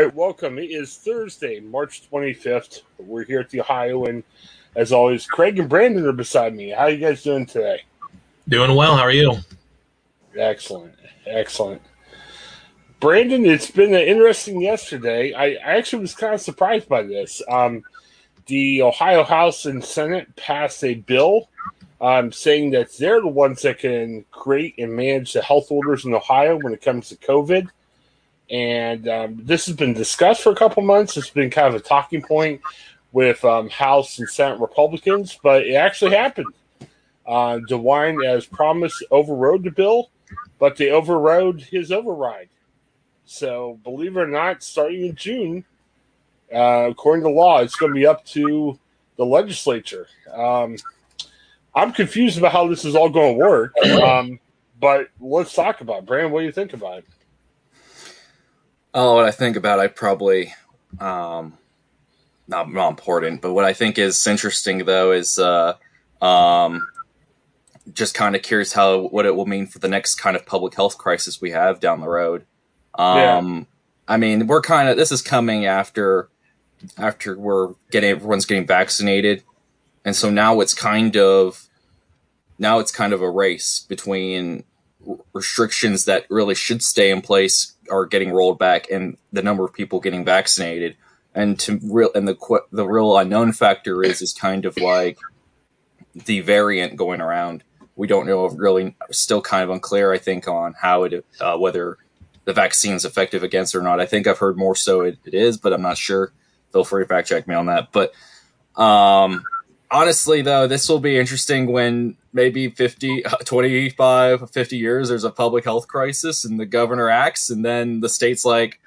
Right, welcome. It is Thursday, March 25th. We're here at the Ohio, and as always, Craig and Brandon are beside me. How are you guys doing today? Doing well. How are you? Excellent, excellent. Brandon, it's been an interesting yesterday. I, I actually was kind of surprised by this. Um, the Ohio House and Senate passed a bill um, saying that they're the ones that can create and manage the health orders in Ohio when it comes to COVID and um, this has been discussed for a couple months. It's been kind of a talking point with um, House and Senate Republicans, but it actually happened. Uh, DeWine, as promised, overrode the bill, but they overrode his override. So, believe it or not, starting in June, uh, according to law, it's going to be up to the legislature. Um, I'm confused about how this is all going to work, um, but let's talk about it. Brandon, what do you think about it? Oh, what I think about, I probably um, not not important, but what I think is interesting though is uh, um, just kind of curious how what it will mean for the next kind of public health crisis we have down the road. Um, yeah. I mean, we're kind of this is coming after after we're getting everyone's getting vaccinated, and so now it's kind of now it's kind of a race between restrictions that really should stay in place are getting rolled back, and the number of people getting vaccinated. And to real and the the real unknown factor is is kind of like the variant going around. We don't know really still kind of unclear. I think on how it uh, whether the vaccine is effective against or not. I think I've heard more so it, it is, but I'm not sure. Feel free to fact check me on that. But um, honestly, though, this will be interesting when maybe 50, 25, 50 years there's a public health crisis and the governor acts, and then the state's like,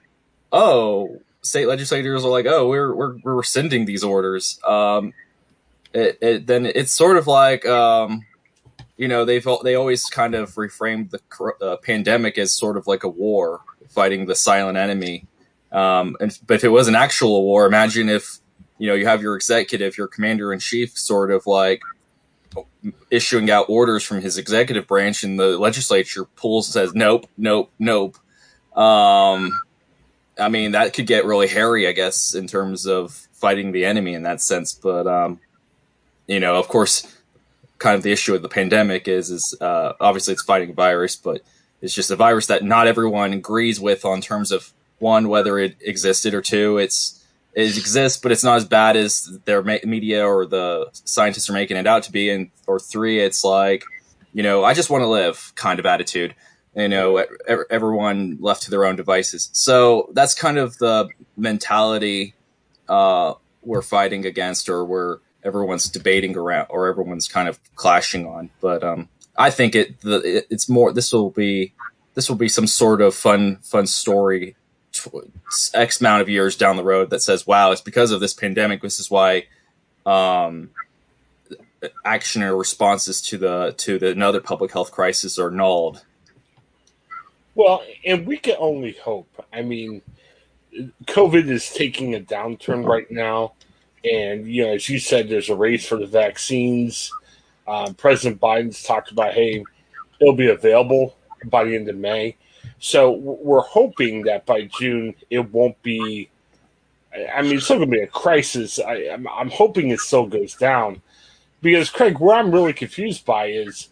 oh, state legislators are like, oh, we're we're, we're rescinding these orders. Um, it, it, then it's sort of like, um, you know, they've they always kind of reframed the uh, pandemic as sort of like a war, fighting the silent enemy. Um, and, but if it was an actual war, imagine if you know, you have your executive, your commander in chief, sort of like issuing out orders from his executive branch, and the legislature pulls says nope, nope, nope. Um, I mean, that could get really hairy, I guess, in terms of fighting the enemy in that sense. But um, you know, of course, kind of the issue with the pandemic is is uh, obviously it's fighting a virus, but it's just a virus that not everyone agrees with on terms of one whether it existed or two it's it exists, but it's not as bad as their media or the scientists are making it out to be. And or three, it's like, you know, I just want to live kind of attitude. You know, everyone left to their own devices. So that's kind of the mentality uh, we're fighting against, or we're everyone's debating around, or everyone's kind of clashing on. But um, I think it, the, it it's more. This will be this will be some sort of fun fun story X amount of years down the road that says, wow, it's because of this pandemic. This is why um, action or responses to the to the another public health crisis are nulled. Well, and we can only hope. I mean, COVID is taking a downturn right now, and you know, as you said, there's a race for the vaccines. Um, President Biden's talked about, hey, it'll be available by the end of May. So we're hoping that by June it won't be. I mean, it's still going to be a crisis. I, am I'm, I'm hoping it still goes down because Craig, where I'm really confused by is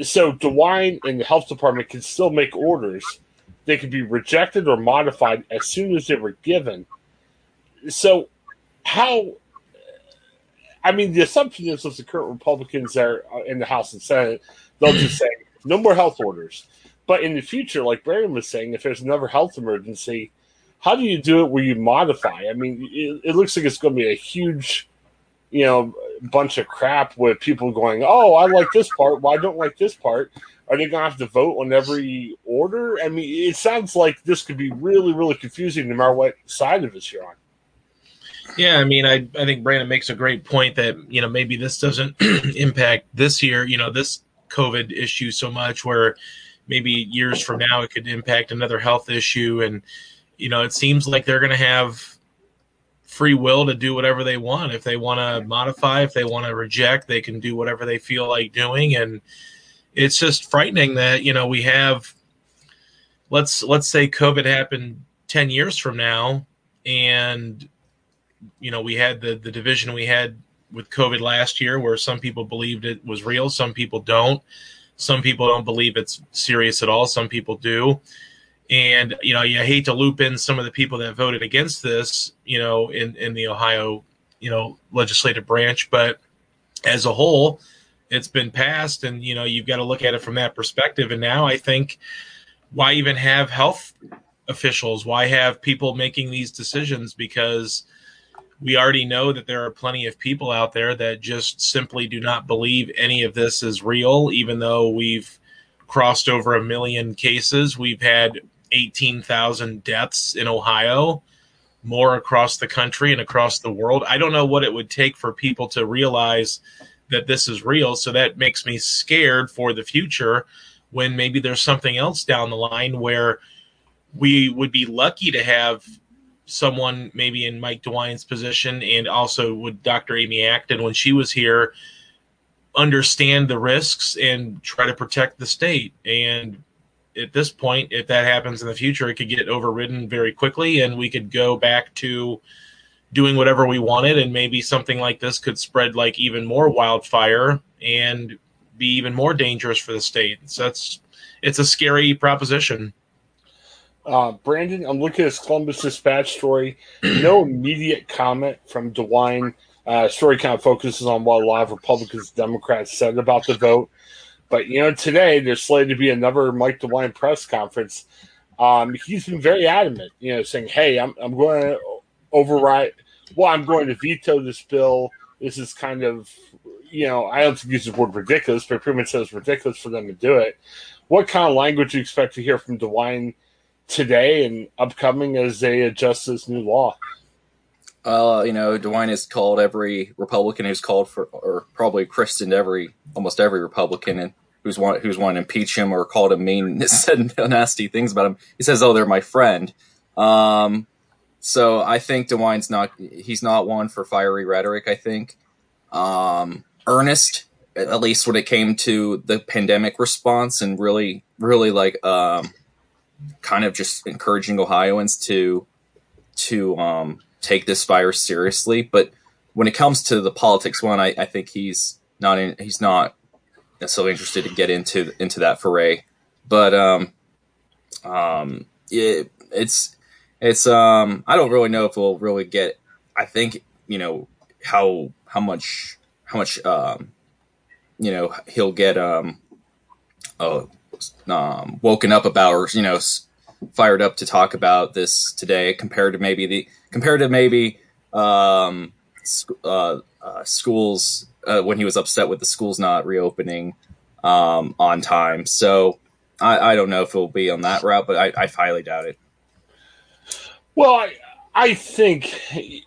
so DeWine and the health department can still make orders. They can be rejected or modified as soon as they were given. So, how? I mean, the assumption is with the current Republicans there uh, in the House and Senate, they'll just say no more health orders. But in the future, like Brandon was saying, if there's another health emergency, how do you do it where you modify? I mean, it, it looks like it's going to be a huge, you know, bunch of crap with people going, "Oh, I like this part. Well, I don't like this part." Are they going to have to vote on every order? I mean, it sounds like this could be really, really confusing no matter what side of it you're on. Yeah, I mean, I I think Brandon makes a great point that you know maybe this doesn't impact this year, you know, this COVID issue so much where maybe years from now it could impact another health issue. And you know it seems like they're going to have free will to do whatever they want. If they want to modify if they want to reject they can do whatever they feel like doing. And it's just frightening that you know we have let's let's say covid happened 10 years from now and you know we had the the division we had with covid last year where some people believed it was real some people don't some people don't believe it's serious at all. Some people do. And, you know, you hate to loop in some of the people that voted against this, you know, in, in the Ohio, you know, legislative branch. But as a whole, it's been passed. And, you know, you've got to look at it from that perspective. And now I think why even have health officials? Why have people making these decisions? Because – we already know that there are plenty of people out there that just simply do not believe any of this is real, even though we've crossed over a million cases. We've had 18,000 deaths in Ohio, more across the country and across the world. I don't know what it would take for people to realize that this is real. So that makes me scared for the future when maybe there's something else down the line where we would be lucky to have someone maybe in Mike DeWine's position and also with Dr. Amy Acton when she was here understand the risks and try to protect the state. And at this point, if that happens in the future, it could get overridden very quickly and we could go back to doing whatever we wanted and maybe something like this could spread like even more wildfire and be even more dangerous for the state. So that's it's a scary proposition. Uh, Brandon, I'm looking at this Columbus Dispatch story. No immediate comment from DeWine. Uh, story kind of focuses on what a lot of Republicans, Democrats said about the vote. But you know, today there's slated to be another Mike DeWine press conference. Um, he's been very adamant, you know, saying, "Hey, I'm I'm going to override. Well, I'm going to veto this bill. This is kind of, you know, I don't use the word ridiculous, but pretty much says ridiculous for them to do it. What kind of language do you expect to hear from DeWine?" Today and upcoming as they adjust this new law? Uh, you know, DeWine has called every Republican who's called for, or probably christened every, almost every Republican and who's want, who's wanted to impeach him or called him mean, said nasty things about him. He says, "Oh, they're my friend." Um, so I think DeWine's not, he's not one for fiery rhetoric. I think, um, earnest, at least when it came to the pandemic response and really, really like, um, kind of just encouraging Ohioans to to um, take this virus seriously. But when it comes to the politics one, I, I think he's not in, he's not necessarily interested to get into into that foray. But um, um, it, it's it's um, I don't really know if we'll really get. I think you know how how much how much um, you know he'll get um, oh um, woken up about or you know fired up to talk about this today compared to maybe the compared to maybe um, uh, uh, schools uh, when he was upset with the schools not reopening um, on time. So I, I, don't know if it will be on that route, but I, I highly doubt it. Well, I, I think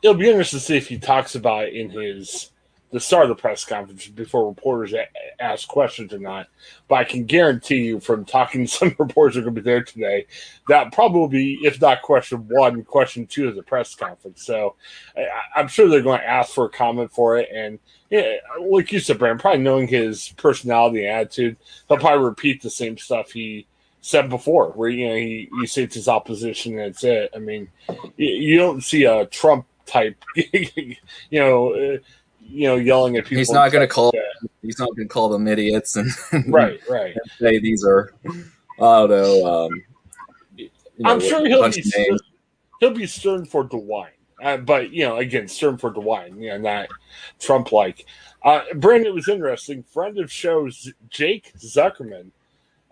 it'll be interesting to see if he talks about it in his the start of the press conference before reporters a- ask questions or not. But I can guarantee you from talking to some reporters are going to be there today, that probably, if not question one, question two of the press conference. So I, am sure they're going to ask for a comment for it. And yeah, like you said, Brand, probably knowing his personality and attitude, he'll probably repeat the same stuff he said before, where you know he, he states his opposition and that's it. I mean, you, you don't see a Trump type, you know, uh, you know, yelling at people. He's not going to call. He's not going to call them idiots and right, right. And say these are. I don't know. Um, you know I'm sure he'll be stern, he'll be stern for DeWine, uh, but you know, again, stern for DeWine, you know, not Trump like. Uh, Brandon, was interesting. Friend of shows Jake Zuckerman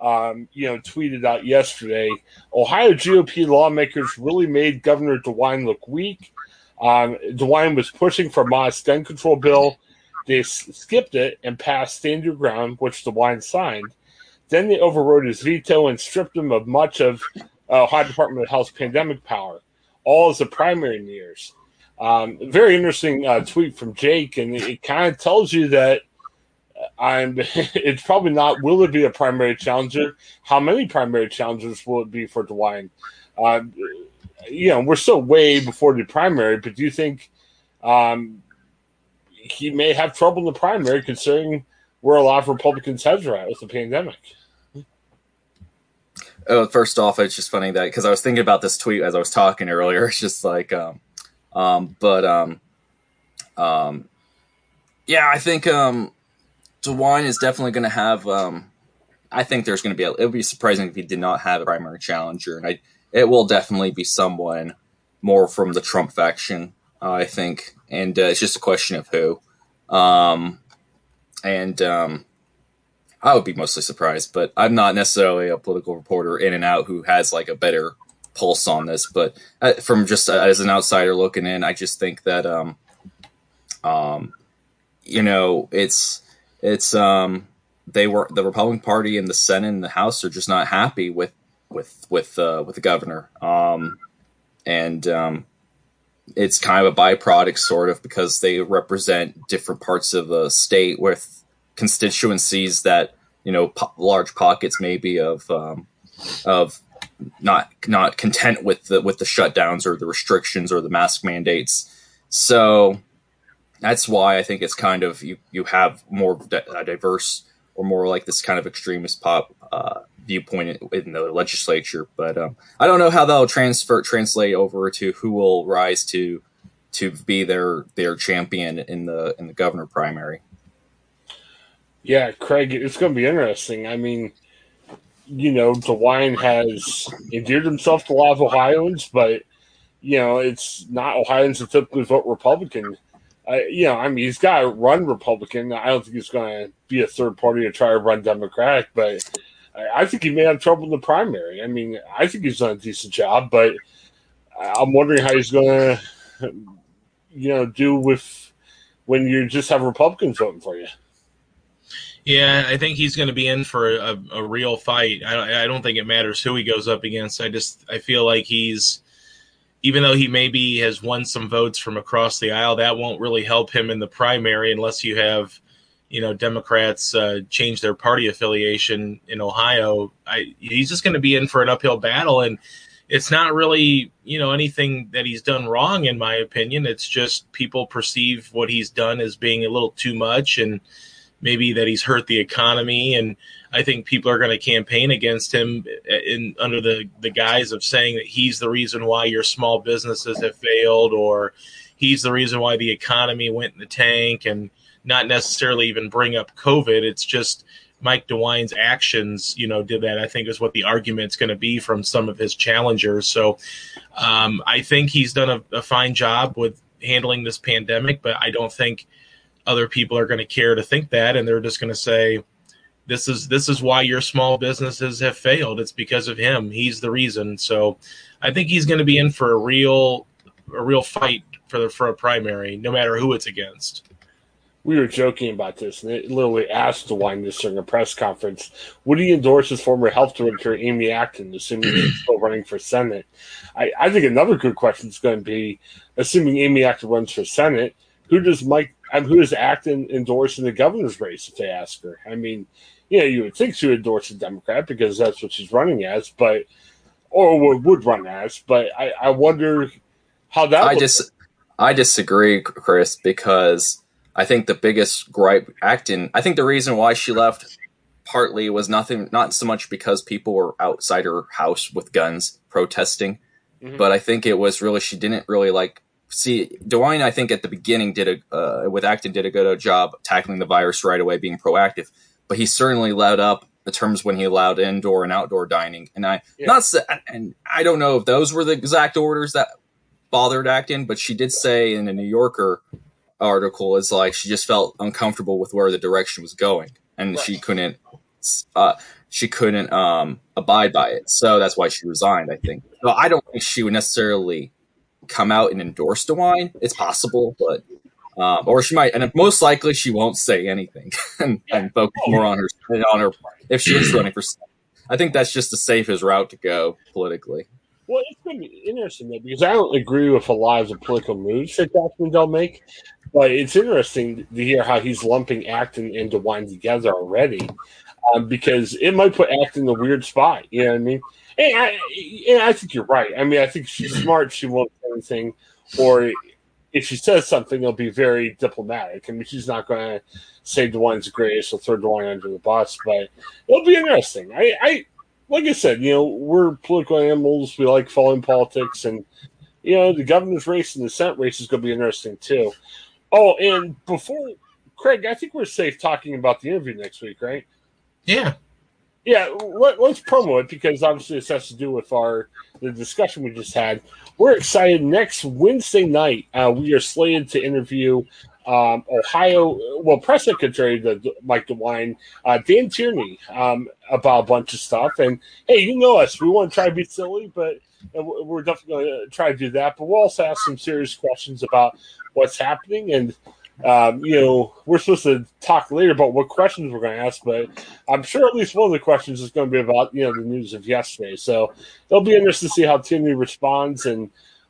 um, you know, tweeted out yesterday Ohio GOP lawmakers really made Governor DeWine look weak. Um, DeWine was pushing for a gun control bill. They s- skipped it and passed Stand Your Ground, which DeWine signed. Then they overrode his veto and stripped him of much of uh, Ohio Department of Health's pandemic power, all as a primary nears. Um, very interesting uh, tweet from Jake, and it kind of tells you that I'm. It's probably not. Will it be a primary challenger? How many primary challengers will it be for DeWine? Uh, you know, we're still way before the primary, but do you think um, he may have trouble in the primary, considering where a lot of Republicans' heads are with the pandemic? Oh, first off, it's just funny that because I was thinking about this tweet as I was talking earlier. It's just like, um, um, but um, um, yeah, I think um, DeWine is definitely going to have. Um, I think there's going to be. A, it would be surprising if he did not have a primary challenger, and I, it will definitely be someone more from the Trump faction. Uh, I think, and uh, it's just a question of who. Um, and um, I would be mostly surprised, but I'm not necessarily a political reporter in and out who has like a better pulse on this. But uh, from just uh, as an outsider looking in, I just think that um, um, you know, it's it's um they were the Republican Party in the Senate and the House are just not happy with with with uh, with the governor. Um, and um, it's kind of a byproduct, sort of, because they represent different parts of the state with constituencies that you know po- large pockets maybe of um, of not not content with the with the shutdowns or the restrictions or the mask mandates. So that's why I think it's kind of you you have more di- diverse or more like this kind of extremist pop uh, viewpoint in, the legislature. But um, I don't know how that'll transfer translate over to who will rise to to be their their champion in the in the governor primary. Yeah, Craig, it's going to be interesting. I mean, you know, DeWine has endeared himself to a lot of Ohioans, but you know, it's not Ohioans that typically vote Republican uh, you know, I mean, he's got to run Republican. I don't think he's going to be a third party to try to run Democratic, but I, think he may have trouble in the primary. I mean, I think he's done a decent job, but I'm wondering how he's going to, you know, do with when you just have Republicans voting for you. Yeah, I think he's going to be in for a, a real fight. I, I don't think it matters who he goes up against. I just I feel like he's even though he maybe has won some votes from across the aisle, that won't really help him in the primary unless you have, you know, Democrats uh, change their party affiliation in Ohio. I, he's just going to be in for an uphill battle, and it's not really, you know, anything that he's done wrong, in my opinion. It's just people perceive what he's done as being a little too much, and maybe that he's hurt the economy and I think people are going to campaign against him in under the the guise of saying that he's the reason why your small businesses have failed or he's the reason why the economy went in the tank and not necessarily even bring up COVID. It's just Mike DeWine's actions, you know, did that. I think is what the argument's going to be from some of his challengers. So um, I think he's done a, a fine job with handling this pandemic, but I don't think other people are going to care to think that, and they're just going to say, "This is this is why your small businesses have failed. It's because of him. He's the reason." So, I think he's going to be in for a real a real fight for the for a primary, no matter who it's against. We were joking about this, and it literally asked DeWine this during a press conference. Would he endorse his former health director, Amy Acton, assuming he's still running for Senate? I, I think another good question is going to be assuming Amy Acton runs for Senate, who does Mike mean, who does Acton endorse in the governor's race if they ask her? I mean, you know, you would think she would endorse a Democrat because that's what she's running as, but or would run as. But I, I wonder how that. I just I disagree, Chris, because I think the biggest gripe Acton. I think the reason why she left partly was nothing, not so much because people were outside her house with guns protesting, mm-hmm. but I think it was really she didn't really like see DeWine. I think at the beginning did a uh, with Acton did a good job tackling the virus right away, being proactive, but he certainly led up the terms when he allowed indoor and outdoor dining. And I yeah. not and I don't know if those were the exact orders that bothered Acton, but she did say in a New Yorker article is like she just felt uncomfortable with where the direction was going, and right. she couldn't uh, she couldn't um, abide by it. So that's why she resigned. I think. So I don't think she would necessarily come out and endorse DeWine. It's possible, but um, or she might, and most likely she won't say anything and, yeah. and focus more on her on her if she is running for. I think that's just the safest route to go politically. Well, it's going to be interesting though because I don't agree with a lot of the political moves that Josh Mandel make, but it's interesting to hear how he's lumping Acton and DeWine together already, um, because it might put Acton in a weird spot. You know what I mean? And I, and I think you're right. I mean, I think she's smart. She won't say anything, or if she says something, it'll be very diplomatic. I mean, she's not going to say DeWine's great. She'll throw DeWine under the bus, but it'll be interesting. I, I like I said, you know, we're political animals. We like following politics, and you know, the governor's race and the Senate race is going to be interesting too. Oh, and before Craig, I think we're safe talking about the interview next week, right? Yeah. Yeah, let, us promo it because obviously this has to do with our the discussion we just had. We're excited. Next Wednesday night, uh, we are slated to interview um, Ohio, well, press secretary the, Mike DeWine, uh, Dan Tierney, um, about a bunch of stuff. And hey, you know us, we want to try to be silly, but we're definitely going to try to do that. But we'll also ask some serious questions about what's happening. And, um, you know, we're supposed to talk later about what questions we're going to ask, but I'm sure at least one of the questions is going to be about, you know, the news of yesterday. So it'll be interesting to see how Tierney responds and,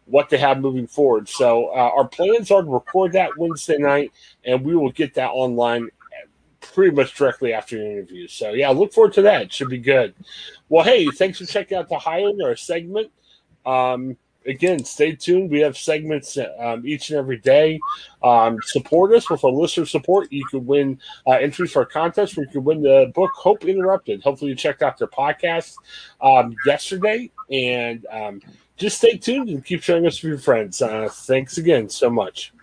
what they have moving forward. So uh, our plans are to record that Wednesday night, and we will get that online pretty much directly after the interview. So yeah, look forward to that. It should be good. Well, hey, thanks for checking out the Highland, our segment. Um, again, stay tuned. We have segments um, each and every day. Um, support us with a listener support. You can win uh, entries for a contest where you can win the book Hope Interrupted. Hopefully, you checked out their podcast um, yesterday. And um, just stay tuned and keep sharing us with your friends. Uh, thanks again so much.